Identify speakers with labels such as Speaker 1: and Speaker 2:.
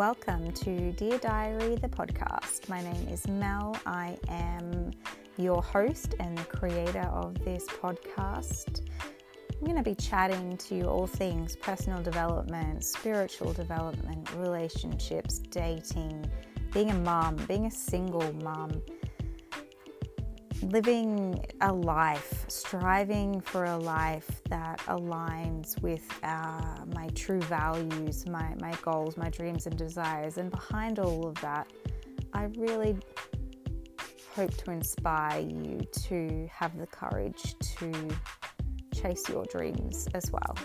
Speaker 1: welcome to Dear Diary, the podcast. My name is Mel. I am your host and the creator of this podcast. I'm going to be chatting to you all things personal development, spiritual development, relationships, dating, being a mom, being a single mom living a life, striving for a life that aligns with uh, my true values, my, my goals, my dreams, and desires. And behind all of that, I really hope to inspire you to have the courage to chase your dreams as well.